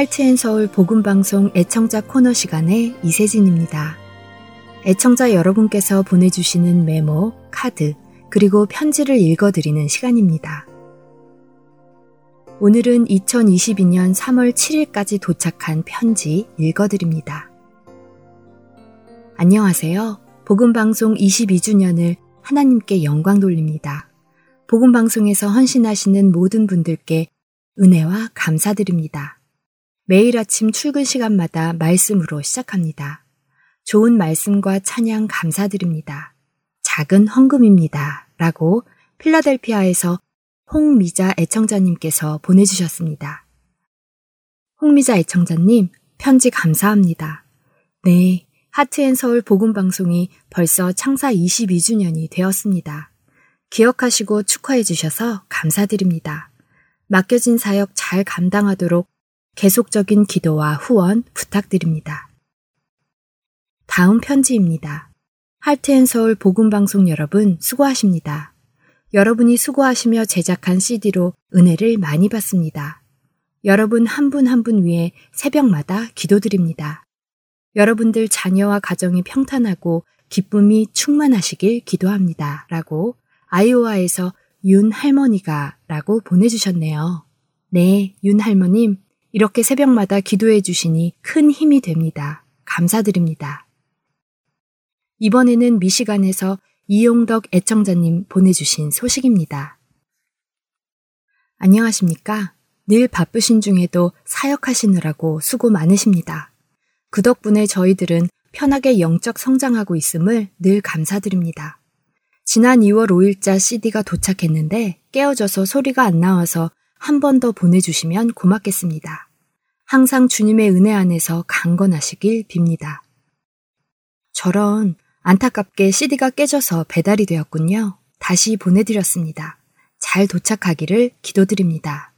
할트앤 서울 복음방송 애청자 코너 시간의 이세진입니다. 애청자 여러분께서 보내주시는 메모, 카드, 그리고 편지를 읽어드리는 시간입니다. 오늘은 2022년 3월 7일까지 도착한 편지 읽어드립니다. 안녕하세요. 복음방송 22주년을 하나님께 영광 돌립니다. 복음방송에서 헌신하시는 모든 분들께 은혜와 감사드립니다. 매일 아침 출근 시간마다 말씀으로 시작합니다. 좋은 말씀과 찬양 감사드립니다. 작은 헌금입니다. 라고 필라델피아에서 홍미자 애청자님께서 보내주셨습니다. 홍미자 애청자님, 편지 감사합니다. 네, 하트앤서울 복음방송이 벌써 창사 22주년이 되었습니다. 기억하시고 축하해 주셔서 감사드립니다. 맡겨진 사역 잘 감당하도록 계속적인 기도와 후원 부탁드립니다. 다음 편지입니다. 할트앤서울 복음방송 여러분 수고하십니다. 여러분이 수고하시며 제작한 CD로 은혜를 많이 받습니다. 여러분 한 분 한 분 위해 새벽마다 기도드립니다. 여러분들 자녀와 가정이 평탄하고 기쁨이 충만하시길 기도합니다. 라고 아이오와에서 윤 할머니가 라고 보내주셨네요. 네, 윤 할머님, 이렇게 새벽마다 기도해 주시니 큰 힘이 됩니다. 감사드립니다. 이번에는 미시간에서 이용덕 애청자님 보내주신 소식입니다. 안녕하십니까? 늘 바쁘신 중에도 사역하시느라고 수고 많으십니다. 그 덕분에 저희들은 편하게 영적 성장하고 있음을 늘 감사드립니다. 지난 2월 5일자 CD가 도착했는데 깨어져서 소리가 안 나와서 한 번 더 보내주시면 고맙겠습니다. 항상 주님의 은혜 안에서 강건하시길 빕니다. 저런 안타깝게 CD가 깨져서 배달이 되었군요. 다시 보내드렸습니다. 잘 도착하기를 기도드립니다.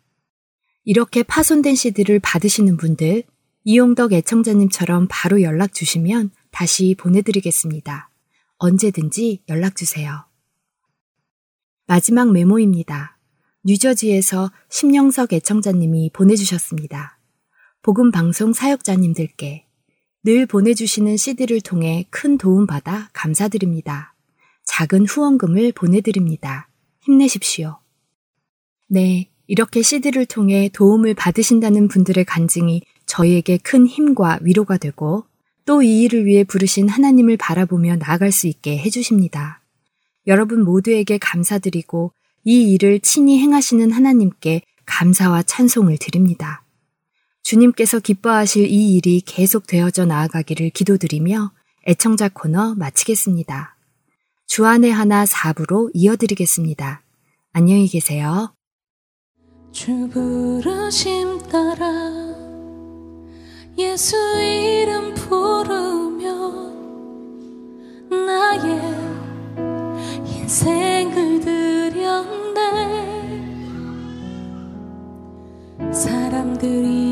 이렇게 파손된 CD를 받으시는 분들, 이용덕 애청자님처럼 바로 연락 주시면 다시 보내드리겠습니다. 언제든지 연락 주세요. 마지막 메모입니다. 뉴저지에서 심영석 애청자님이 보내주셨습니다. 복음 방송 사역자님들께 늘 보내주시는 CD를 통해 큰 도움 받아 감사드립니다. 작은 후원금을 보내드립니다. 힘내십시오. 네, 이렇게 CD를 통해 도움을 받으신다는 분들의 간증이 저희에게 큰 힘과 위로가 되고 또 이 일을 위해 부르신 하나님을 바라보며 나아갈 수 있게 해주십니다. 여러분 모두에게 감사드리고 이 일을 친히 행하시는 하나님께 감사와 찬송을 드립니다. 주님께서 기뻐하실 이 일이 계속 되어져 나아가기를 기도드리며 애청자 코너 마치겠습니다. 주안의 하나 4부로 이어드리겠습니다. 안녕히 계세요. 주 부르심 따라 예수 이름 부르며 나의 인생을 사람들이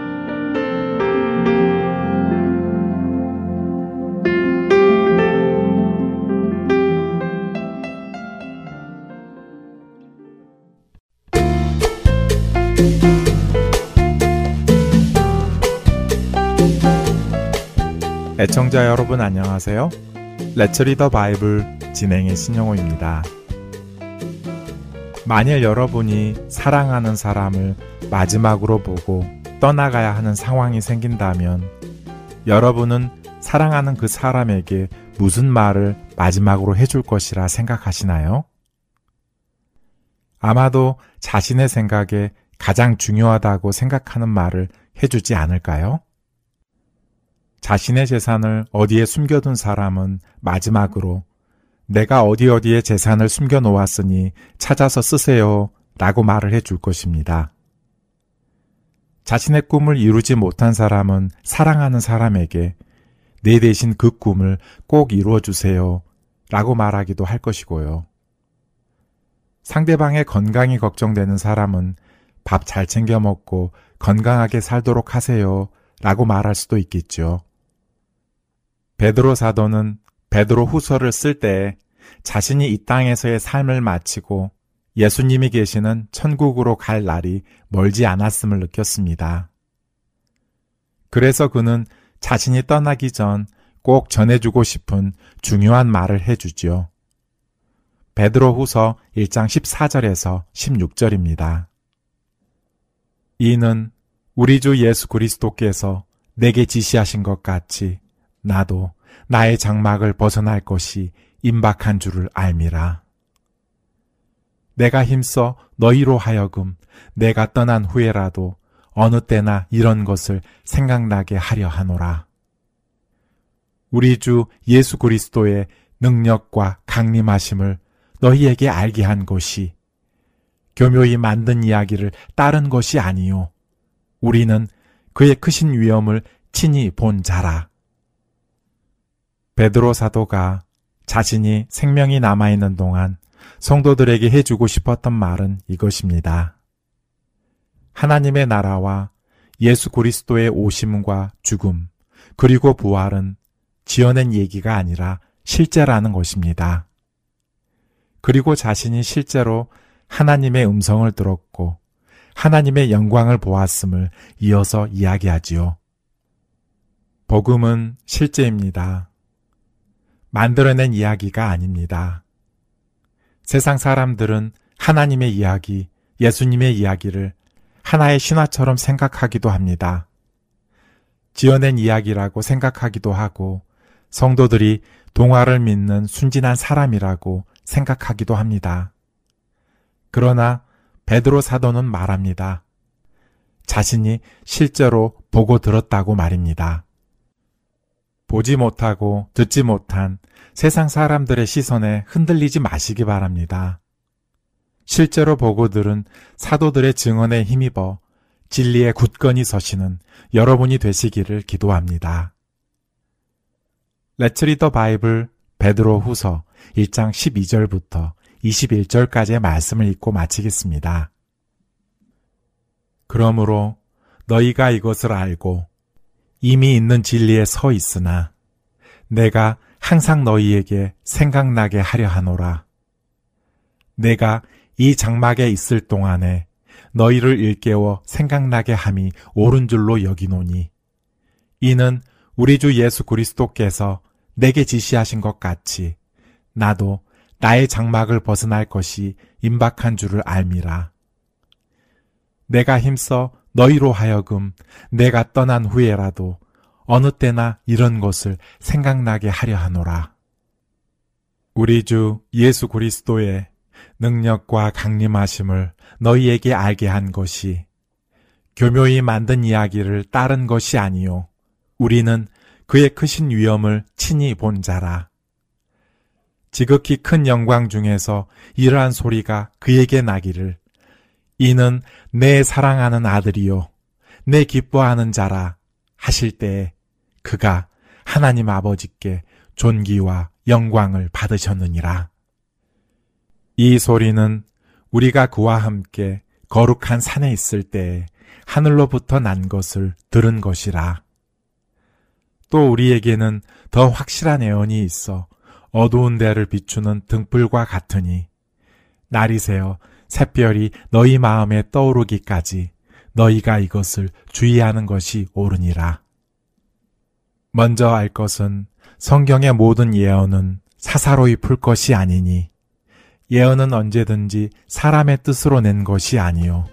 애청자 여러분 안녕하세요. Let's Read the Bible 진행의 신영호입니다. 만일 여러분이 사랑하는 사람을 마지막으로 보고 떠나가야 하는 상황이 생긴다면 여러분은 사랑하는 그 사람에게 무슨 말을 마지막으로 해줄 것이라 생각하시나요? 아마도 자신의 생각에 가장 중요하다고 생각하는 말을 해주지 않을까요? 자신의 재산을 어디에 숨겨둔 사람은 마지막으로 내가 어디 어디에 재산을 숨겨 놓았으니 찾아서 쓰세요 라고 말을 해줄 것입니다. 자신의 꿈을 이루지 못한 사람은 사랑하는 사람에게 내 대신 그 꿈을 꼭 이루어 주세요 라고 말하기도 할 것이고요. 상대방의 건강이 걱정되는 사람은 밥 잘 챙겨 먹고 건강하게 살도록 하세요 라고 말할 수도 있겠죠. 베드로 사도는 베드로 후서를 쓸때 자신이 이 땅에서의 삶을 마치고 예수님이 계시는 천국으로 갈 날이 멀지 않았음을 느꼈습니다. 그래서 그는 자신이 떠나기 전 꼭 전해주고 싶은 중요한 말을 해주지요. 베드로 후서 1장 14절에서 16절입니다. 이는 우리 주 예수 그리스도께서 내게 지시하신 것 같이 나도 나의 장막을 벗어날 것이 임박한 줄을 알미라. 내가 힘써 너희로 하여금 내가 떠난 후에라도 어느 때나 이런 것을 생각나게 하려 하노라. 우리 주 예수 그리스도의 능력과 강림하심을 너희에게 알게 한 것이 교묘히 만든 이야기를 따른 것이 아니요. 우리는 그의 크신 위엄을 친히 본 자라. 베드로 사도가 자신이 생명이 남아있는 동안 성도들에게 해주고 싶었던 말은 이것입니다. 하나님의 나라와 예수 그리스도의 오심과 죽음, 그리고 부활은 지어낸 얘기가 아니라 실제라는 것입니다. 그리고 자신이 실제로 하나님의 음성을 들었고 하나님의 영광을 보았음을 이어서 이야기하지요. 복음은 실제입니다. 만들어낸 이야기가 아닙니다. 세상 사람들은 하나님의 이야기, 예수님의 이야기를 하나의 신화처럼 생각하기도 합니다. 지어낸 이야기라고 생각하기도 하고 성도들이 동화를 믿는 순진한 사람이라고 생각하기도 합니다. 그러나 베드로 사도는 말합니다. 자신이 실제로 보고 들었다고 말입니다. 보지 못하고 듣지 못한 세상 사람들의 시선에 흔들리지 마시기 바랍니다. 실제로 보고 들은 사도들의 증언에 힘입어 진리에 굳건히 서시는 여러분이 되시기를 기도합니다. 레츠 리더 바이블 베드로 후서 1장 12절부터 21절까지의 말씀을 읽고 마치겠습니다. 그러므로 너희가 이것을 알고 이미 있는 진리에 서 있으나 내가 항상 너희에게 생각나게 하려 하노라. 내가 이 장막에 있을 동안에 너희를 일깨워 생각나게 함이 옳은 줄로 여기노니 이는 우리 주 예수 그리스도께서 내게 지시하신 것 같이 나도 나의 장막을 벗어날 것이 임박한 줄을 알미라. 내가 힘써 너희로 하여금 내가 떠난 후에라도 어느 때나 이런 것을 생각나게 하려 하노라. 우리 주 예수 그리스도의 능력과 강림하심을 너희에게 알게 한 것이 교묘히 만든 이야기를 따른 것이 아니요. 우리는 그의 크신 위엄을 친히 본 자라. 지극히 큰 영광 중에서 이러한 소리가 그에게 나기를 이는 내 사랑하는 아들이요 내 기뻐하는 자라 하실 때에 그가 하나님 아버지께 존귀와 영광을 받으셨느니라. 이 소리는 우리가 그와 함께 거룩한 산에 있을 때에 하늘로부터 난 것을 들은 것이라. 또 우리에게는 더 확실한 애언이 있어 어두운 데를 비추는 등불과 같으니 날이 새어 샛별이 너희 마음에 떠오르기까지 너희가 이것을 주의하는 것이 옳으니라. 먼저 알 것은 성경의 모든 예언은 사사로이 풀 것이 아니니 예언은 언제든지 사람의 뜻으로 낸 것이 아니요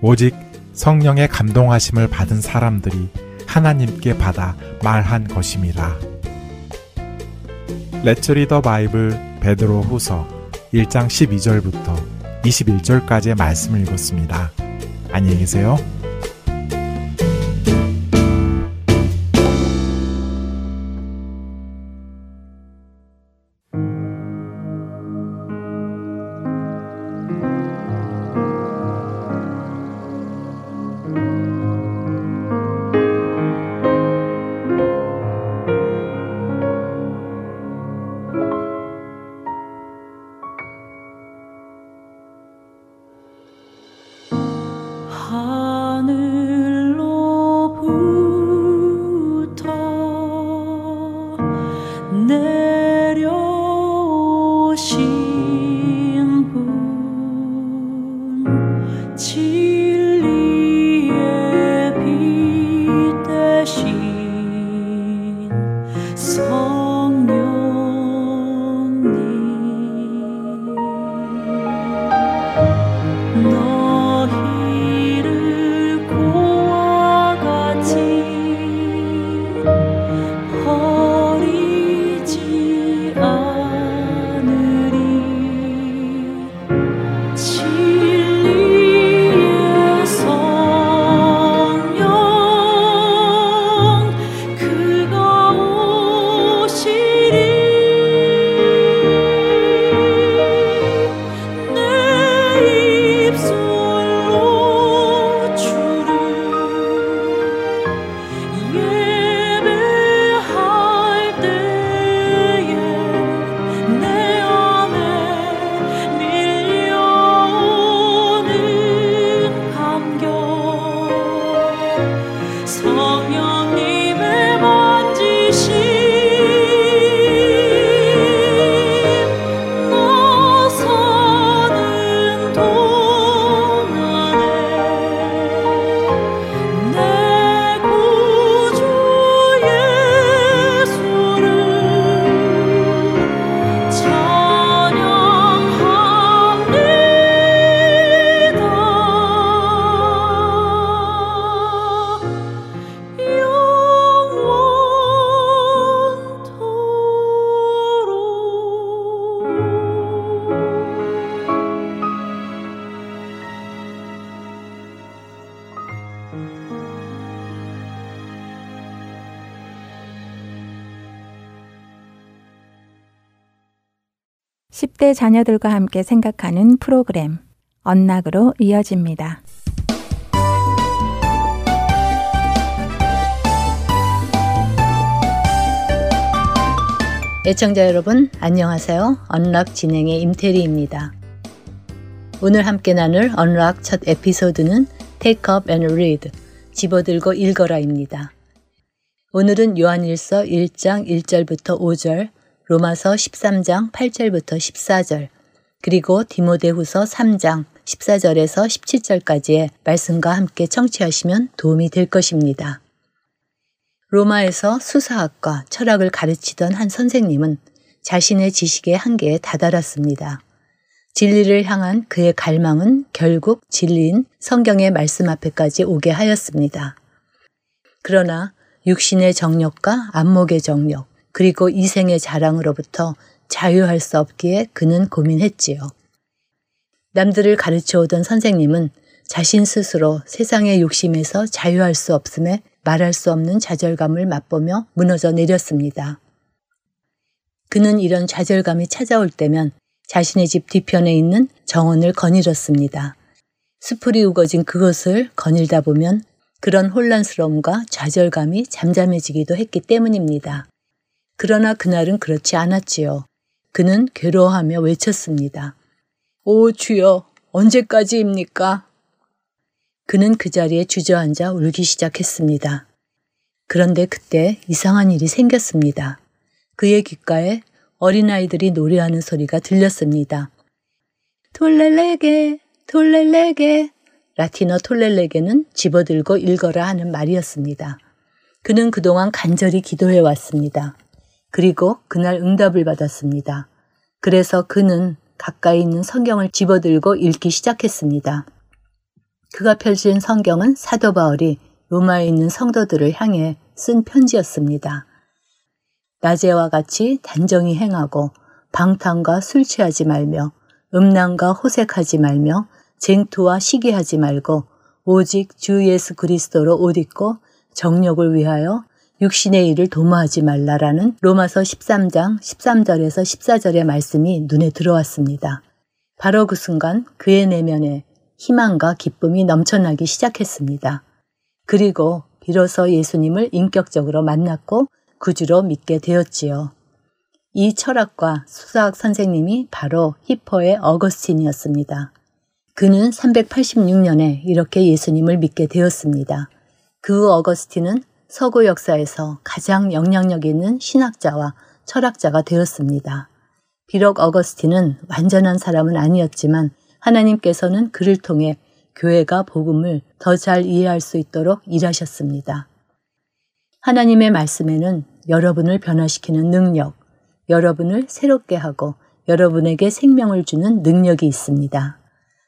오직 성령의 감동하심을 받은 사람들이 하나님께 받아 말한 것임이라. Let's Read the Bible 베드로 후서 1장 12절부터 21절까지의 말씀을 읽었습니다. 안녕히 계세요. 10대 자녀들과 함께 생각하는 프로그램 언락으로 이어집니다. 애청자 여러분 안녕하세요. 언락 진행의 임태리입니다. 오늘 함께 나눌 언락 첫 에피소드는 Take up and read 집어들고 읽어라입니다. 오늘은 요한일서 1장 1절부터 5절 로마서 13장 8절부터 14절, 그리고 디모데후서 3장 14절에서 17절까지의 말씀과 함께 청취하시면 도움이 될 것입니다. 로마에서 수사학과 철학을 가르치던 한 선생님은 자신의 지식의 한계에 다다랐습니다. 진리를 향한 그의 갈망은 결국 진리인 성경의 말씀 앞에까지 오게 하였습니다. 그러나 육신의 정력과 안목의 정력, 그리고 이생의 자랑으로부터 자유할 수 없기에 그는 고민했지요. 남들을 가르쳐 오던 선생님은 자신 스스로 세상의 욕심에서 자유할 수 없음에 말할 수 없는 좌절감을 맛보며 무너져 내렸습니다. 그는 이런 좌절감이 찾아올 때면 자신의 집 뒤편에 있는 정원을 거닐었습니다. 수풀이 우거진 그것을 거닐다 보면 그런 혼란스러움과 좌절감이 잠잠해지기도 했기 때문입니다. 그러나 그날은 그렇지 않았지요. 그는 괴로워하며 외쳤습니다. 오 주여, 언제까지입니까? 그는 그 자리에 주저앉아 울기 시작했습니다. 그런데 그때 이상한 일이 생겼습니다. 그의 귓가에 어린아이들이 노래하는 소리가 들렸습니다. 톨렐레게, 톨렐레게. 라틴어 톨렐레게는 집어들고 읽어라 하는 말이었습니다. 그는 그동안 간절히 기도해 왔습니다. 그리고 그날 응답을 받았습니다. 그래서 그는 가까이 있는 성경을 집어들고 읽기 시작했습니다. 그가 펼친 성경은 사도 바울이 로마에 있는 성도들을 향해 쓴 편지였습니다. 낮에와 같이 단정히 행하고 방탕과 술 취하지 말며 음란과 호색하지 말며 쟁투와 시기하지 말고 오직 주 예수 그리스도로 옷 입고 정력을 위하여 육신의 일을 도모하지 말라라는 로마서 13장 13절에서 14절의 말씀이 눈에 들어왔습니다. 바로 그 순간 그의 내면에 희망과 기쁨이 넘쳐나기 시작했습니다. 그리고 비로소 예수님을 인격적으로 만났고 구주로 믿게 되었지요. 이 철학과 수사학 선생님이 바로 히퍼의 어거스틴이었습니다. 그는 386년에 이렇게 예수님을 믿게 되었습니다. 그 어거스틴은 서구 역사에서 가장 영향력 있는 신학자와 철학자가 되었습니다. 비록 어거스틴은 완전한 사람은 아니었지만 하나님께서는 그를 통해 교회가 복음을 더 잘 이해할 수 있도록 일하셨습니다. 하나님의 말씀에는 여러분을 변화시키는 능력, 여러분을 새롭게 하고 여러분에게 생명을 주는 능력이 있습니다.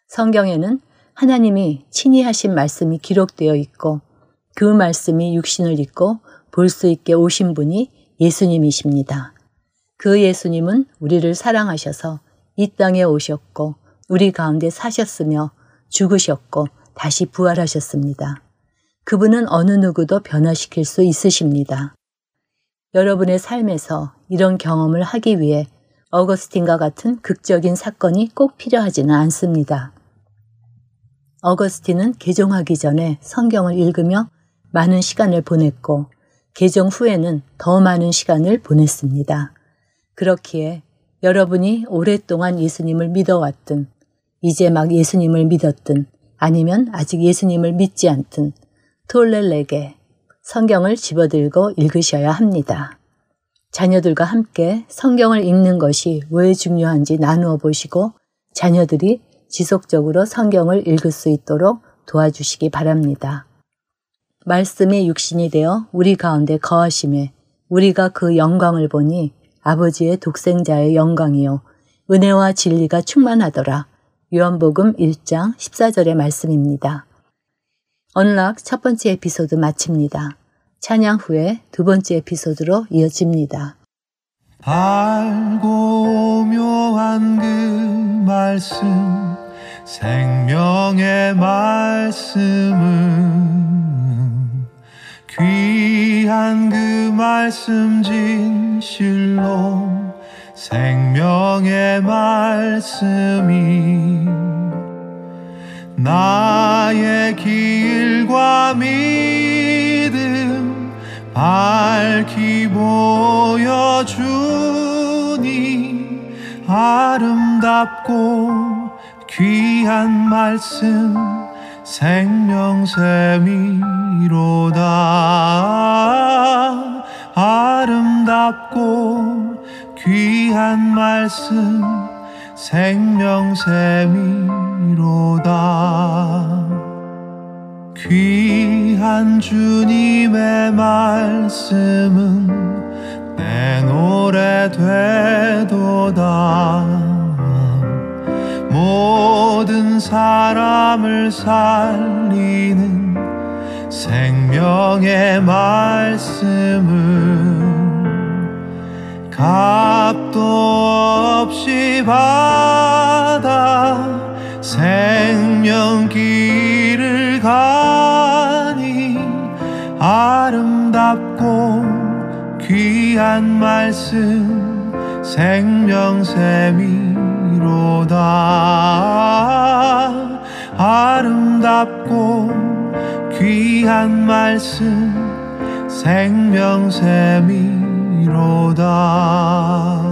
성경에는 하나님이 친히 하신 말씀이 기록되어 있고 그 말씀이 육신을 입고 볼 수 있게 오신 분이 예수님이십니다. 그 예수님은 우리를 사랑하셔서 이 땅에 오셨고 우리 가운데 사셨으며 죽으셨고 다시 부활하셨습니다. 그분은 어느 누구도 변화시킬 수 있으십니다. 여러분의 삶에서 이런 경험을 하기 위해 어거스틴과 같은 극적인 사건이 꼭 필요하지는 않습니다. 어거스틴은 개종하기 전에 성경을 읽으며 많은 시간을 보냈고 개종 후에는 더 많은 시간을 보냈습니다. 그렇기에 여러분이 오랫동안 예수님을 믿어왔든 이제 막 예수님을 믿었든 아니면 아직 예수님을 믿지 않든 톨렐레게 성경을 집어들고 읽으셔야 합니다. 자녀들과 함께 성경을 읽는 것이 왜 중요한지 나누어 보시고 자녀들이 지속적으로 성경을 읽을 수 있도록 도와주시기 바랍니다. 말씀이 육신이 되어 우리 가운데 거하심에 우리가 그 영광을 보니 아버지의 독생자의 영광이요 은혜와 진리가 충만하더라. 요한복음 1장 14절의 말씀입니다. 언락 첫 번째 에피소드 마칩니다. 찬양 후에 두 번째 에피소드로 이어집니다. 알고 묘한 그 말씀 생명의 말씀은 귀한 그 말씀 진실로 생명의 말씀이 나의 길과 믿음 밝히 보여주니 아름답고 귀한 말씀 생명샘이로다. 아름답고 귀한 말씀 생명샘이로다. 귀한 주님의 말씀은 내 노래 되도다. 모든 사람을 살리는 생명의 말씀을 값도 없이 받아 생명길을 가니 아름답고 귀한 말씀 생명샘이로다. 아름답고 귀한 말씀 생명샘이 이로다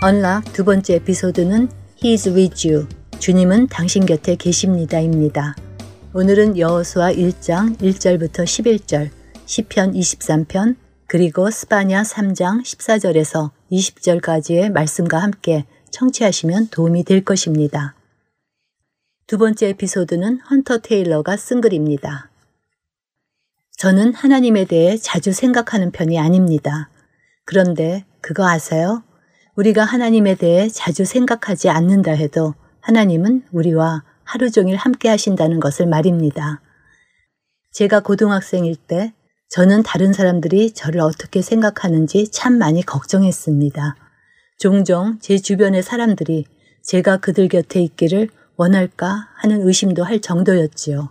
언락 두 번째 에피소드는 He's with you. 주님은 당신 곁에 계십니다입니다. 오늘은 여호수아 1장 1절부터 11절, 시편 23편, 그리고 스파냐 3장 14절에서 20절까지의 말씀과 함께 청취하시면 도움이 될 것입니다. 두 번째 에피소드는 헌터 테일러가 쓴 글입니다. 저는 하나님에 대해 자주 생각하는 편이 아닙니다. 그런데 그거 아세요? 우리가 하나님에 대해 자주 생각하지 않는다 해도 하나님은 우리와 하루 종일 함께 하신다는 것을 말입니다. 제가 고등학생일 때 저는 다른 사람들이 저를 어떻게 생각하는지 참 많이 걱정했습니다. 종종 제 주변의 사람들이 제가 그들 곁에 있기를 원할까 하는 의심도 할 정도였지요.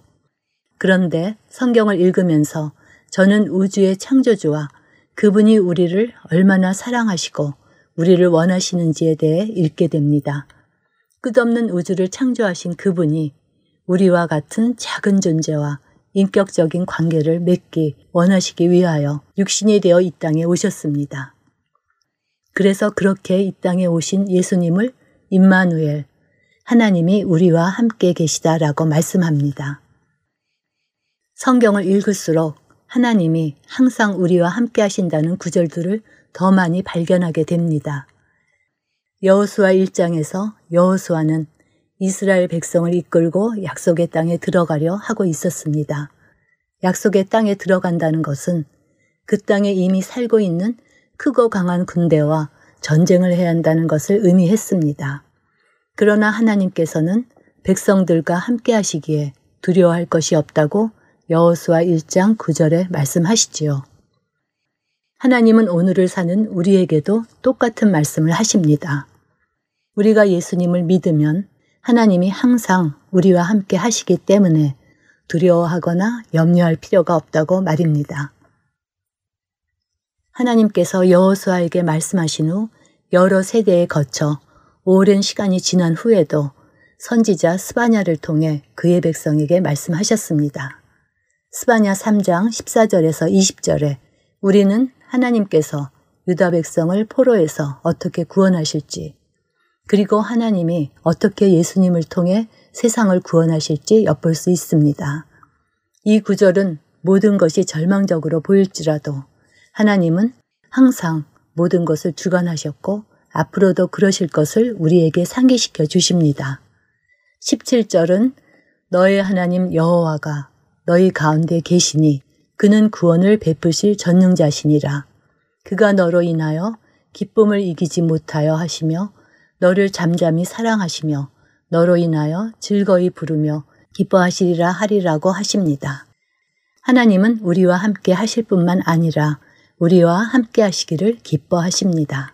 그런데 성경을 읽으면서 저는 우주의 창조주와 그분이 우리를 얼마나 사랑하시고 우리를 원하시는지에 대해 읽게 됩니다. 끝없는 우주를 창조하신 그분이 우리와 같은 작은 존재와 인격적인 관계를 맺기 원하시기 위하여 육신이 되어 이 땅에 오셨습니다. 그래서 그렇게 이 땅에 오신 예수님을 임마누엘, 하나님이 우리와 함께 계시다라고 말씀합니다. 성경을 읽을수록 하나님이 항상 우리와 함께 하신다는 구절들을 더 많이 발견하게 됩니다. 여호수아 1장에서 여호수아는 이스라엘 백성을 이끌고 약속의 땅에 들어가려 하고 있었습니다. 약속의 땅에 들어간다는 것은 그 땅에 이미 살고 있는 크고 강한 군대와 전쟁을 해야 한다는 것을 의미했습니다. 그러나 하나님께서는 백성들과 함께 하시기에 두려워할 것이 없다고 여호수아 1장 9절에 말씀하시지요. 하나님은 오늘을 사는 우리에게도 똑같은 말씀을 하십니다. 우리가 예수님을 믿으면 하나님이 항상 우리와 함께 하시기 때문에 두려워하거나 염려할 필요가 없다고 말입니다. 하나님께서 여호수아에게 말씀하신 후 여러 세대에 거쳐 오랜 시간이 지난 후에도 선지자 스바냐를 통해 그의 백성에게 말씀하셨습니다. 스바냐 3장 14절에서 20절에 우리는 하나님께서 유다 백성을 포로에서 어떻게 구원하실지 그리고 하나님이 어떻게 예수님을 통해 세상을 구원하실지 엿볼 수 있습니다. 이 구절은 모든 것이 절망적으로 보일지라도 하나님은 항상 모든 것을 주관하셨고 앞으로도 그러실 것을 우리에게 상기시켜 주십니다. 17절은 너의 하나님 여호와가 너희 가운데 계시니 그는 구원을 베푸실 전능자시니라. 그가 너로 인하여 기쁨을 이기지 못하여 하시며 너를 잠잠히 사랑하시며 너로 인하여 즐거이 부르며 기뻐하시리라 하리라고 하십니다. 하나님은 우리와 함께 하실 뿐만 아니라 우리와 함께 하시기를 기뻐하십니다.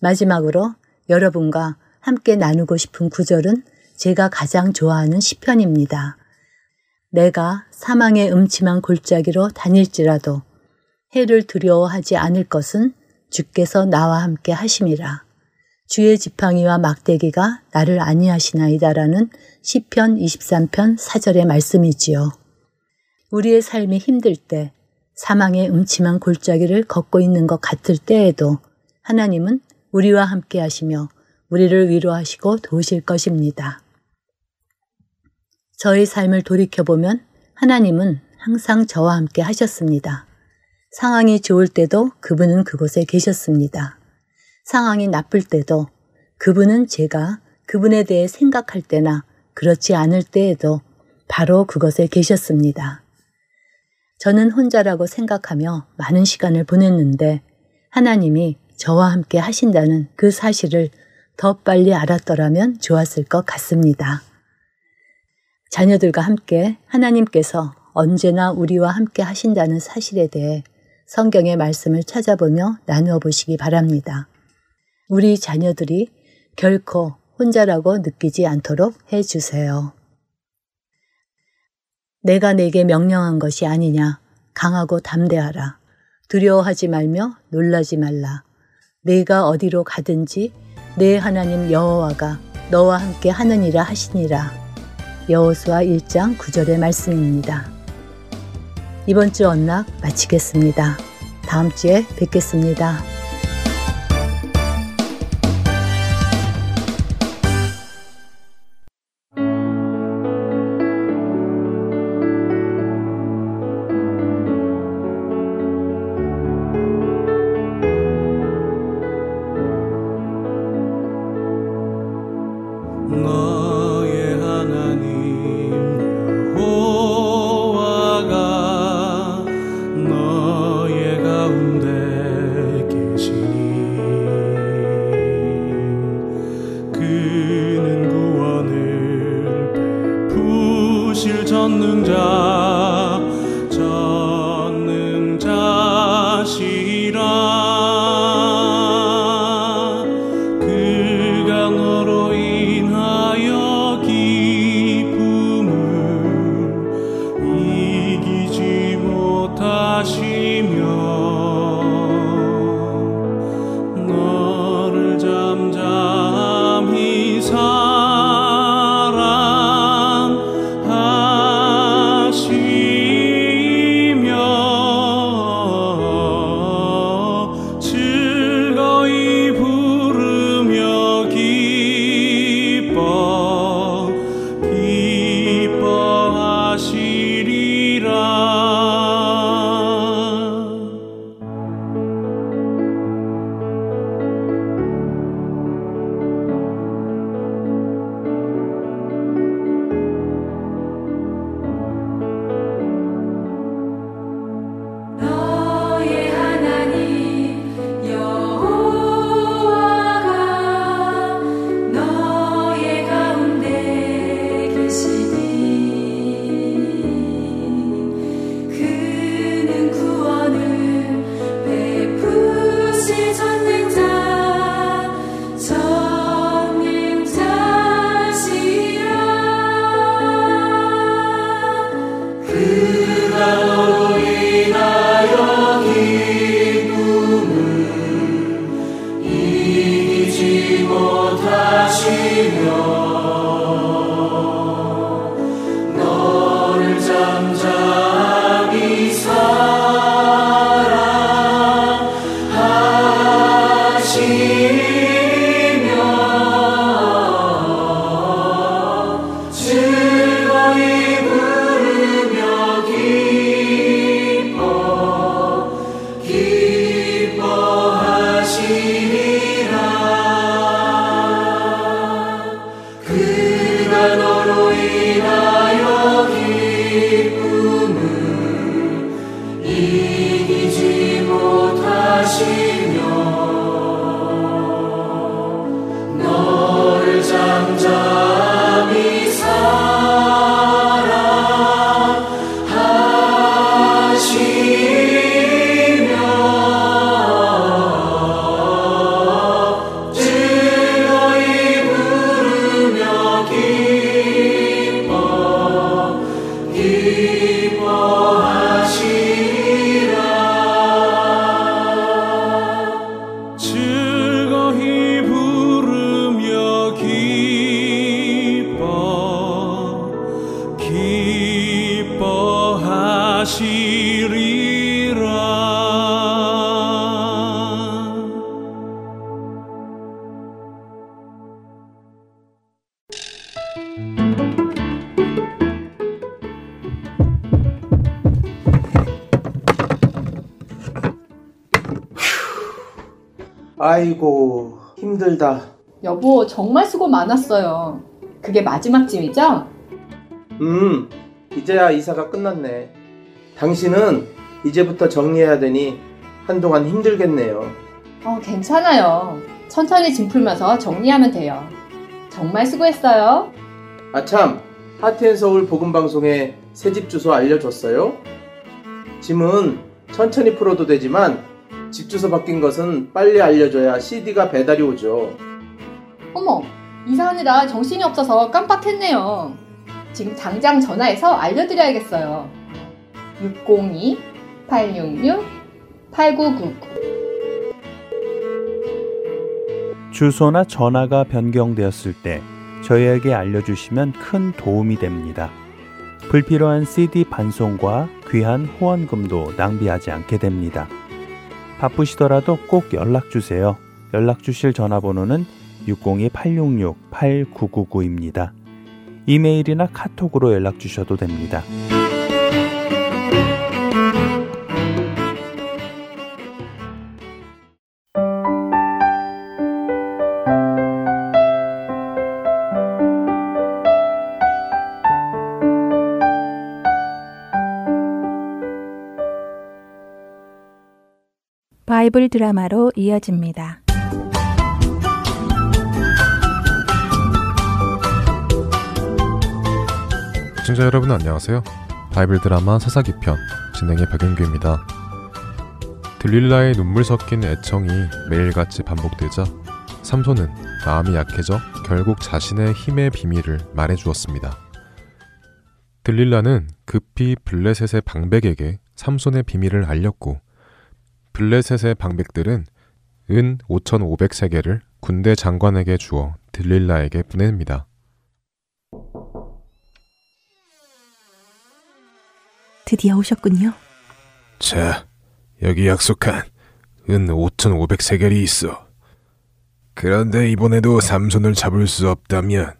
마지막으로 여러분과 함께 나누고 싶은 구절은 제가 가장 좋아하는 시편입니다. 내가 사망의 음침한 골짜기로 다닐지라도 해를 두려워하지 않을 것은 주께서 나와 함께 하심이라. 주의 지팡이와 막대기가 나를 아니하시나이다라는 시편 23편 4절의 말씀이지요. 우리의 삶이 힘들 때 사망의 음침한 골짜기를 걷고 있는 것 같을 때에도 하나님은 우리와 함께 하시며 우리를 위로하시고 도우실 것입니다. 저의 삶을 돌이켜보면 하나님은 항상 저와 함께 하셨습니다. 상황이 좋을 때도 그분은 그곳에 계셨습니다. 상황이 나쁠 때도 그분은 제가 그분에 대해 생각할 때나 그렇지 않을 때에도 바로 그것에 계셨습니다. 저는 혼자라고 생각하며 많은 시간을 보냈는데 하나님이 저와 함께 하신다는 그 사실을 더 빨리 알았더라면 좋았을 것 같습니다. 자녀들과 함께 하나님께서 언제나 우리와 함께 하신다는 사실에 대해 성경의 말씀을 찾아보며 나누어 보시기 바랍니다. 우리 자녀들이 결코 혼자라고 느끼지 않도록 해 주세요. 내가 내게 명령한 것이 아니냐. 강하고 담대하라. 두려워하지 말며 놀라지 말라. 내가 어디로 가든지 내 하나님 여호와가 너와 함께 하느니라 하시니라. 여호수아 1장 9절의 말씀입니다. 이번 주 언락 마치겠습니다. 다음 주에 뵙겠습니다. 많았어요. 그게 마지막 짐이죠? 음 이제야 이사가 끝났네. 당신은 이제부터 정리해야 되니 한동안 힘들겠네요. 어, 괜찮아요. 천천히 짐 풀면서 정리하면 돼요. 정말 수고했어요. 아참 하트앤서울 복음방송에 새집 주소 알려줬어요? 짐은 천천히 풀어도 되지만 집 주소 바뀐 것은 빨리 알려줘야 CD가 배달이 오죠. 어머, 이사하느라 정신이 없어서 깜빡했네요. 지금 당장 전화해서 알려드려야겠어요. 602-866-8999 주소나 전화가 변경되었을 때 저희에게 알려주시면 큰 도움이 됩니다. 불필요한 CD 반송과 귀한 후원금도 낭비하지 않게 됩니다. 바쁘시더라도 꼭 연락 주세요. 연락 주실 전화번호는 602-866-8999입니다. 이메일이나 카톡으로 연락 주셔도 됩니다. 바이블 드라마로 이어집니다. 시청자 여러분 안녕하세요. 바이블 드라마 사사기 편 진행의 박윤규입니다. 들릴라의 눈물 섞인 애청이 매일같이 반복되자 삼손은 마음이 약해져 결국 자신의 힘의 비밀을 말해주었습니다. 들릴라는 급히 블레셋의 방백에게 삼손의 비밀을 알렸고 블레셋의 방백들은 은 5,500세계를 군대 장관에게 주어 들릴라에게 보냅니다. 드디어 오셨군요. 자, 여기 약속한 은 5,500세겔이 있어. 그런데 이번에도 삼손을 잡을 수 없다면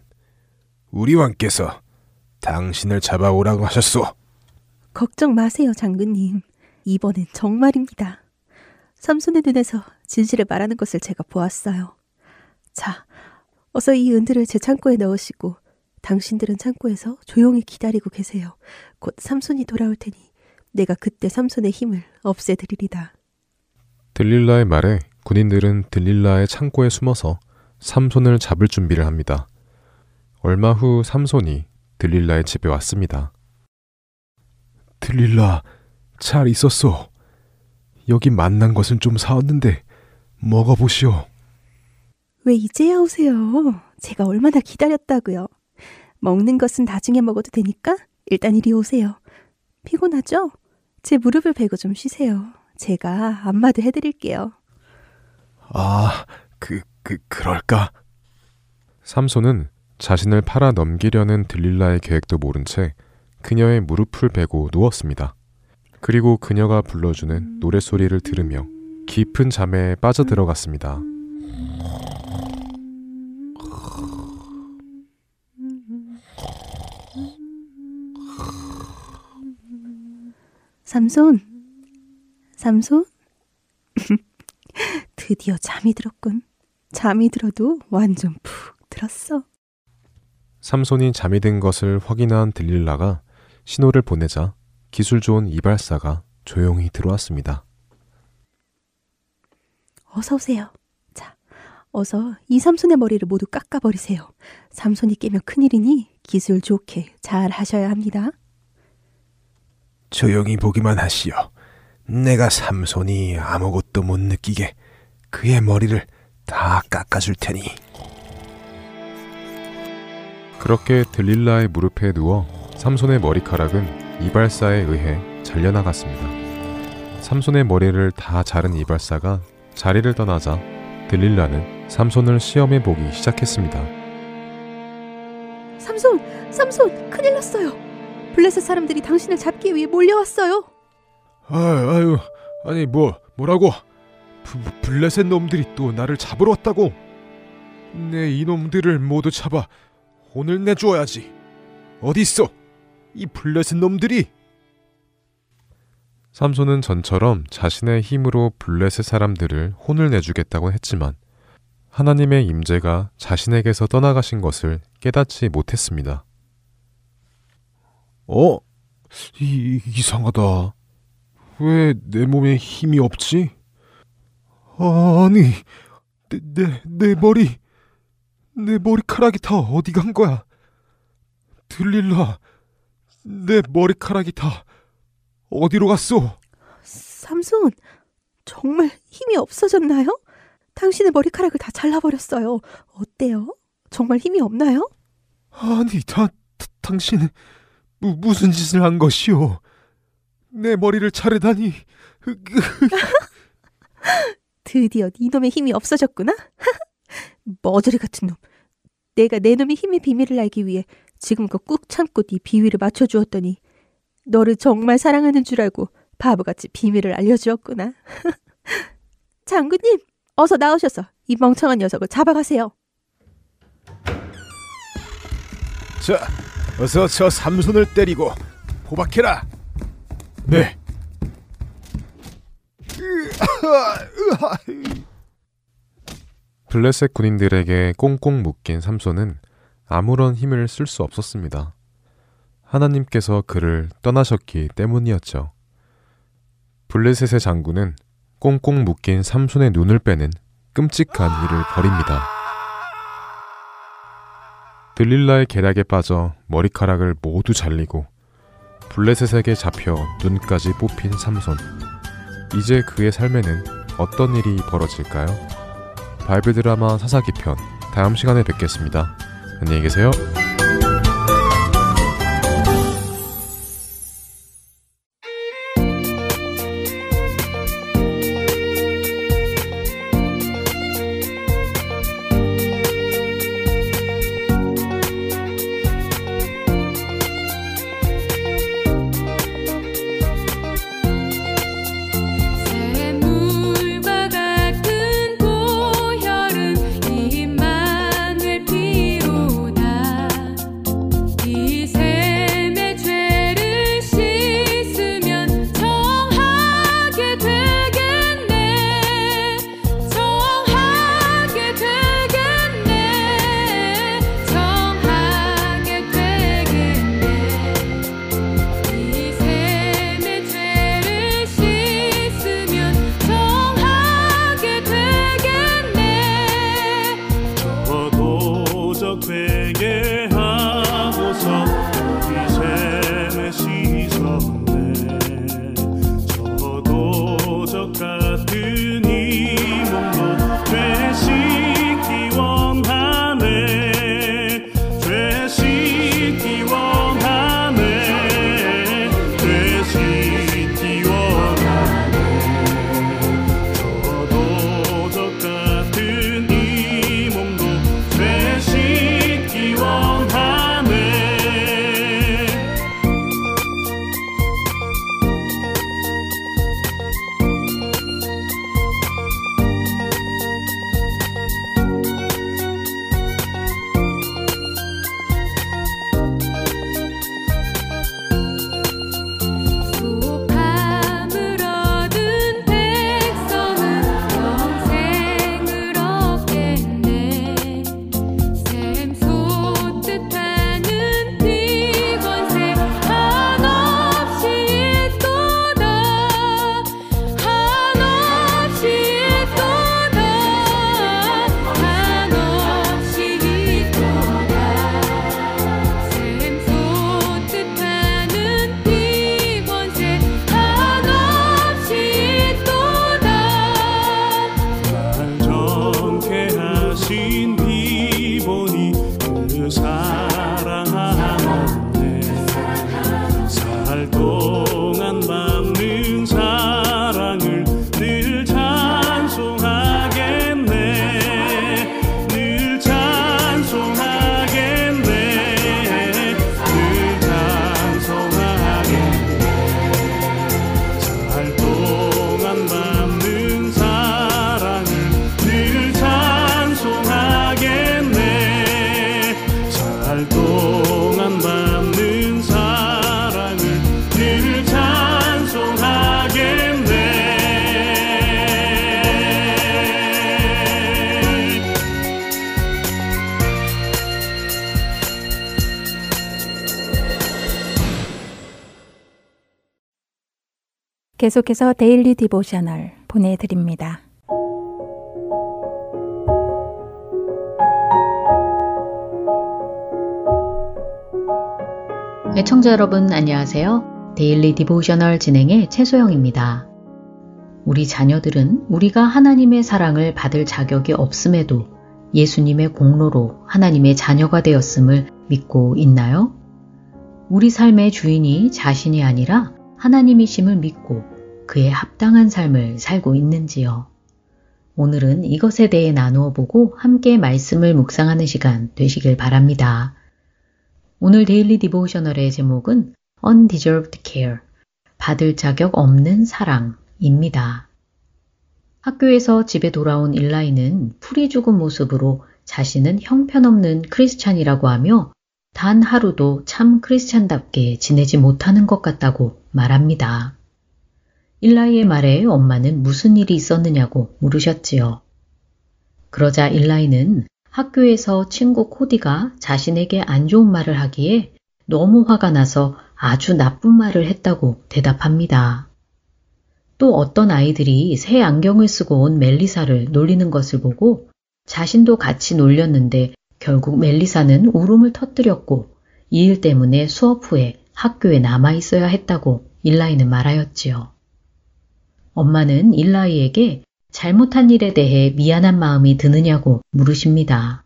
우리 왕께서 당신을 잡아오라고 하셨소. 걱정 마세요, 장군님. 이번엔 정말입니다. 삼손의 눈에서 진실을 말하는 것을 제가 보았어요. 자, 어서 이 은들을 제 창고에 넣으시고 당신들은 창고에서 조용히 기다리고 계세요. 곧 삼손이 돌아올 테니 내가 그때 삼손의 힘을 없애드리리다. 들릴라의 말에 군인들은 들릴라의 창고에 숨어서 삼손을 잡을 준비를 합니다. 얼마 후 삼손이 들릴라의 집에 왔습니다. 들릴라, 잘 있었소. 여기 만난 것은 좀 사왔는데 먹어보시오. 왜 이제야 오세요? 제가 얼마나 기다렸다고요. 먹는 것은 나중에 먹어도 되니까 일단 이리 오세요. 피곤하죠? 제 무릎을 베고 좀 쉬세요. 제가 안마도 해드릴게요. 아, 그, 그, 그럴까? 삼손은 자신을 팔아 넘기려는 들릴라의 계획도 모른 채 그녀의 무릎을 베고 누웠습니다. 그리고 그녀가 불러주는 노랫소리를 들으며 깊은 잠에 빠져들어갔습니다. 삼손, 삼손? 드디어 잠이 들었군. 잠이 들어도 완전 푹 들었어. 삼손이 잠이 든 것을 확인한 들릴라가 신호를 보내자 기술 좋은 이발사가 조용히 들어왔습니다. 어서 오세요. 자, 어서 이 삼손의 머리를 모두 깎아버리세요. 삼손이 깨면 큰일이니 기술 좋게 잘 하셔야 합니다. 조용히 보기만 하시오. 내가 삼손이 아무것도 못 느끼게 그의 머리를 다 깎아줄 테니. 그렇게 들릴라의 무릎에 누워 삼손의 머리카락은 이발사에 의해 잘려나갔습니다. 삼손의 머리를 다 자른 이발사가 자리를 떠나자 들릴라는 삼손을 시험해 보기 시작했습니다. 삼손, 삼손, 큰일 났어요. 블레셋 사람들이 당신을 잡기 위해 몰려왔어요. 아, 아유, 아니 뭐 뭐라고? 부, 블레셋 놈들이 또 나를 잡으러 왔다고? 내 이놈들을 모두 잡아 혼을 내주어야지. 어디 있어? 이 블레셋 놈들이? 삼손은 전처럼 자신의 힘으로 블레셋 사람들을 혼을 내주겠다고 했지만 하나님의 임재가 자신에게서 떠나가신 것을 깨닫지 못했습니다. 어? 이, 이상하다. 왜 내 몸에 힘이 없지? 아니, 내, 내, 내 머리, 내 머리카락이 다 어디 간 거야? 들릴라, 내 머리카락이 다 어디로 갔어? 삼손, 정말 힘이 없어졌나요? 당신의 머리카락을 다 잘라버렸어요. 어때요? 정말 힘이 없나요? 아니, 다, 다 당신 무, 무슨 짓을 한 것이오? 내 머리를 자르다니. 드디어 네 놈의 힘이 없어졌구나? 머저리 같은 놈. 내가 내 놈의 힘의 비밀을 알기 위해 지금껏 꾹 참고 네 비위를 맞춰주었더니 너를 정말 사랑하는 줄 알고 바보같이 비밀을 알려주었구나. 장군님, 어서 나오셔서 이 멍청한 녀석을 잡아가세요. 자, 어서 저 삼손을 때리고 포박해라. 네. 블레셋 군인들에게 꽁꽁 묶인 삼손은 아무런 힘을 쓸 수 없었습니다. 하나님께서 그를 떠나셨기 때문이었죠. 블레셋의 장군은 꽁꽁 묶인 삼손의 눈을 빼는 끔찍한 일을 벌입니다. 들릴라의 계략에 빠져 머리카락을 모두 잘리고 블레셋에게 잡혀 눈까지 뽑힌 삼손. 이제 그의 삶에는 어떤 일이 벌어질까요? 바이블 드라마 사사기 편 다음 시간에 뵙겠습니다. 안녕히 계세요. 계속해서 Daily Devotional 보내드립니다. 애청자 여러분 안녕하세요. Daily Devotional 진행의 최소영입니다. 우리 자녀들은 우리가 하나님의 사랑을 받을 자격이 없음에도 예수님의 공로로 하나님의 자녀가 되었음을 믿고 있나요? 우리 삶의 주인이 자신이 아니라 하나님이심을 믿고 그에 합당한 삶을 살고 있는지요? 오늘은 이것에 대해 나누어 보고 함께 말씀을 묵상하는 시간 되시길 바랍니다. 오늘 Daily Devotional의 제목은 Undeserved Care, 받을 자격 없는 사랑입니다. 학교에서 집에 돌아온 일라이는 풀이 죽은 모습으로 자신은 형편없는 크리스찬이라고 하며 단 하루도 참 크리스찬답게 지내지 못하는 것 같다고 말합니다. 일라이의 말에 엄마는 무슨 일이 있었느냐고 물으셨지요. 그러자 일라이는 학교에서 친구 코디가 자신에게 안 좋은 말을 하기에 너무 화가 나서 아주 나쁜 말을 했다고 대답합니다. 또 어떤 아이들이 새 안경을 쓰고 온 멜리사를 놀리는 것을 보고 자신도 같이 놀렸는데 결국 멜리사는 울음을 터뜨렸고 이 일 때문에 수업 후에 학교에 남아 있어야 했다고 일라이는 말하였지요. 엄마는 일라이에게 잘못한 일에 대해 미안한 마음이 드느냐고 물으십니다.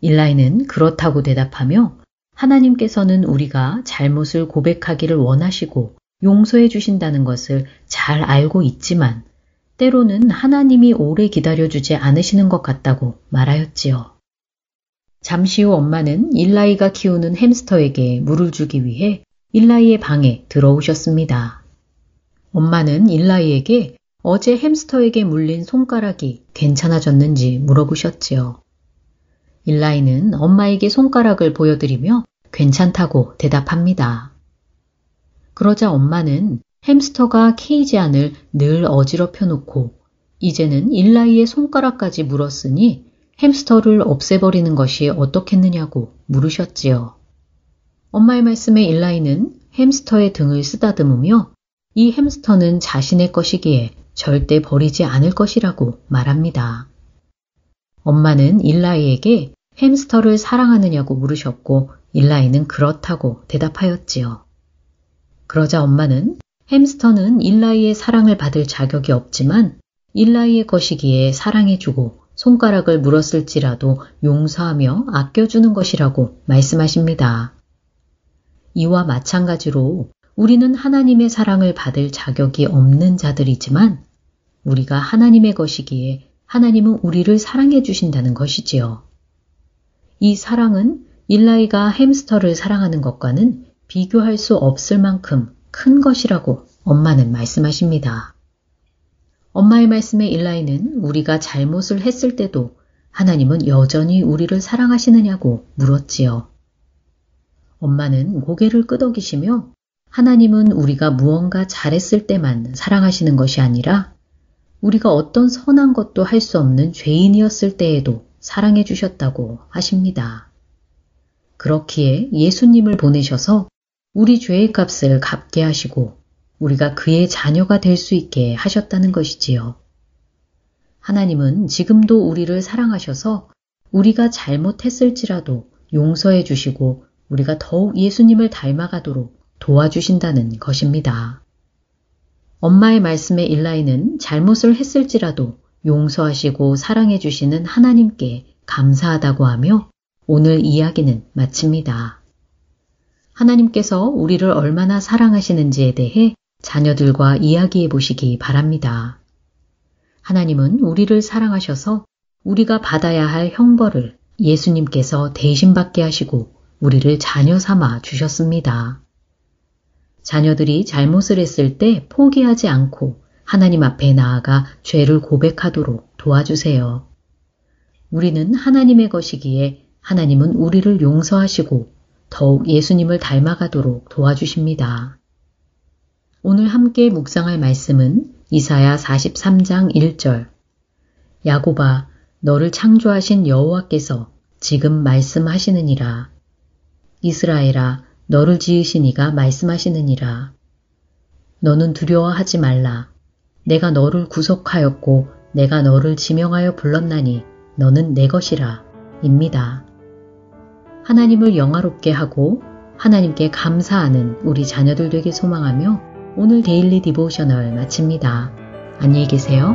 일라이는 그렇다고 대답하며 하나님께서는 우리가 잘못을 고백하기를 원하시고 용서해 주신다는 것을 잘 알고 있지만 때로는 하나님이 오래 기다려주지 않으시는 것 같다고 말하였지요. 잠시 후 엄마는 일라이가 키우는 햄스터에게 물을 주기 위해 일라이의 방에 들어오셨습니다. 엄마는 일라이에게 어제 햄스터에게 물린 손가락이 괜찮아졌는지 물어보셨지요. 일라이는 엄마에게 손가락을 보여드리며 괜찮다고 대답합니다. 그러자 엄마는 햄스터가 케이지 안을 늘 어지럽혀 놓고 이제는 일라이의 손가락까지 물었으니 햄스터를 없애버리는 것이 어떻겠느냐고 물으셨지요. 엄마의 말씀에 일라이는 햄스터의 등을 쓰다듬으며 이 햄스터는 자신의 것이기에 절대 버리지 않을 것이라고 말합니다. 엄마는 일라이에게 햄스터를 사랑하느냐고 물으셨고 일라이는 그렇다고 대답하였지요. 그러자 엄마는 햄스터는 일라이의 사랑을 받을 자격이 없지만 일라이의 것이기에 사랑해주고 손가락을 물었을지라도 용서하며 아껴주는 것이라고 말씀하십니다. 이와 마찬가지로 우리는 하나님의 사랑을 받을 자격이 없는 자들이지만 우리가 하나님의 것이기에 하나님은 우리를 사랑해 주신다는 것이지요. 이 사랑은 일라이가 햄스터를 사랑하는 것과는 비교할 수 없을 만큼 큰 것이라고 엄마는 말씀하십니다. 엄마의 말씀에 일라이는 우리가 잘못을 했을 때도 하나님은 여전히 우리를 사랑하시느냐고 물었지요. 엄마는 고개를 끄덕이시며 하나님은 우리가 무언가 잘했을 때만 사랑하시는 것이 아니라 우리가 어떤 선한 것도 할 수 없는 죄인이었을 때에도 사랑해 주셨다고 하십니다. 그렇기에 예수님을 보내셔서 우리 죄의 값을 갚게 하시고 우리가 그의 자녀가 될 수 있게 하셨다는 것이지요. 하나님은 지금도 우리를 사랑하셔서 우리가 잘못했을지라도 용서해 주시고 우리가 더욱 예수님을 닮아가도록 도와주신다는 것입니다. 엄마의 말씀에 일라이는 잘못을 했을지라도 용서하시고 사랑해 주시는 하나님께 감사하다고 하며 오늘 이야기는 마칩니다. 하나님께서 우리를 얼마나 사랑하시는지에 대해 자녀들과 이야기해 보시기 바랍니다. 하나님은 우리를 사랑하셔서 우리가 받아야 할 형벌을 예수님께서 대신 받게 하시고 우리를 자녀 삼아 주셨습니다. 자녀들이 잘못을 했을 때 포기하지 않고 하나님 앞에 나아가 죄를 고백하도록 도와주세요. 우리는 하나님의 것이기에 하나님은 우리를 용서하시고 더욱 예수님을 닮아가도록 도와주십니다. 오늘 함께 묵상할 말씀은 이사야 43장 1절. 야고바, 너를 창조하신 여호와께서 지금 말씀하시느니라. 이스라엘아, 너를 지으신 이가 말씀하시느니라. 너는 두려워하지 말라. 내가 너를 구속하였고 내가 너를 지명하여 불렀나니 너는 내 것이라. 입니다. 하나님을 영화롭게 하고 하나님께 감사하는 우리 자녀들 되게 소망하며 오늘 Daily Devotional 마칩니다. 안녕히 계세요.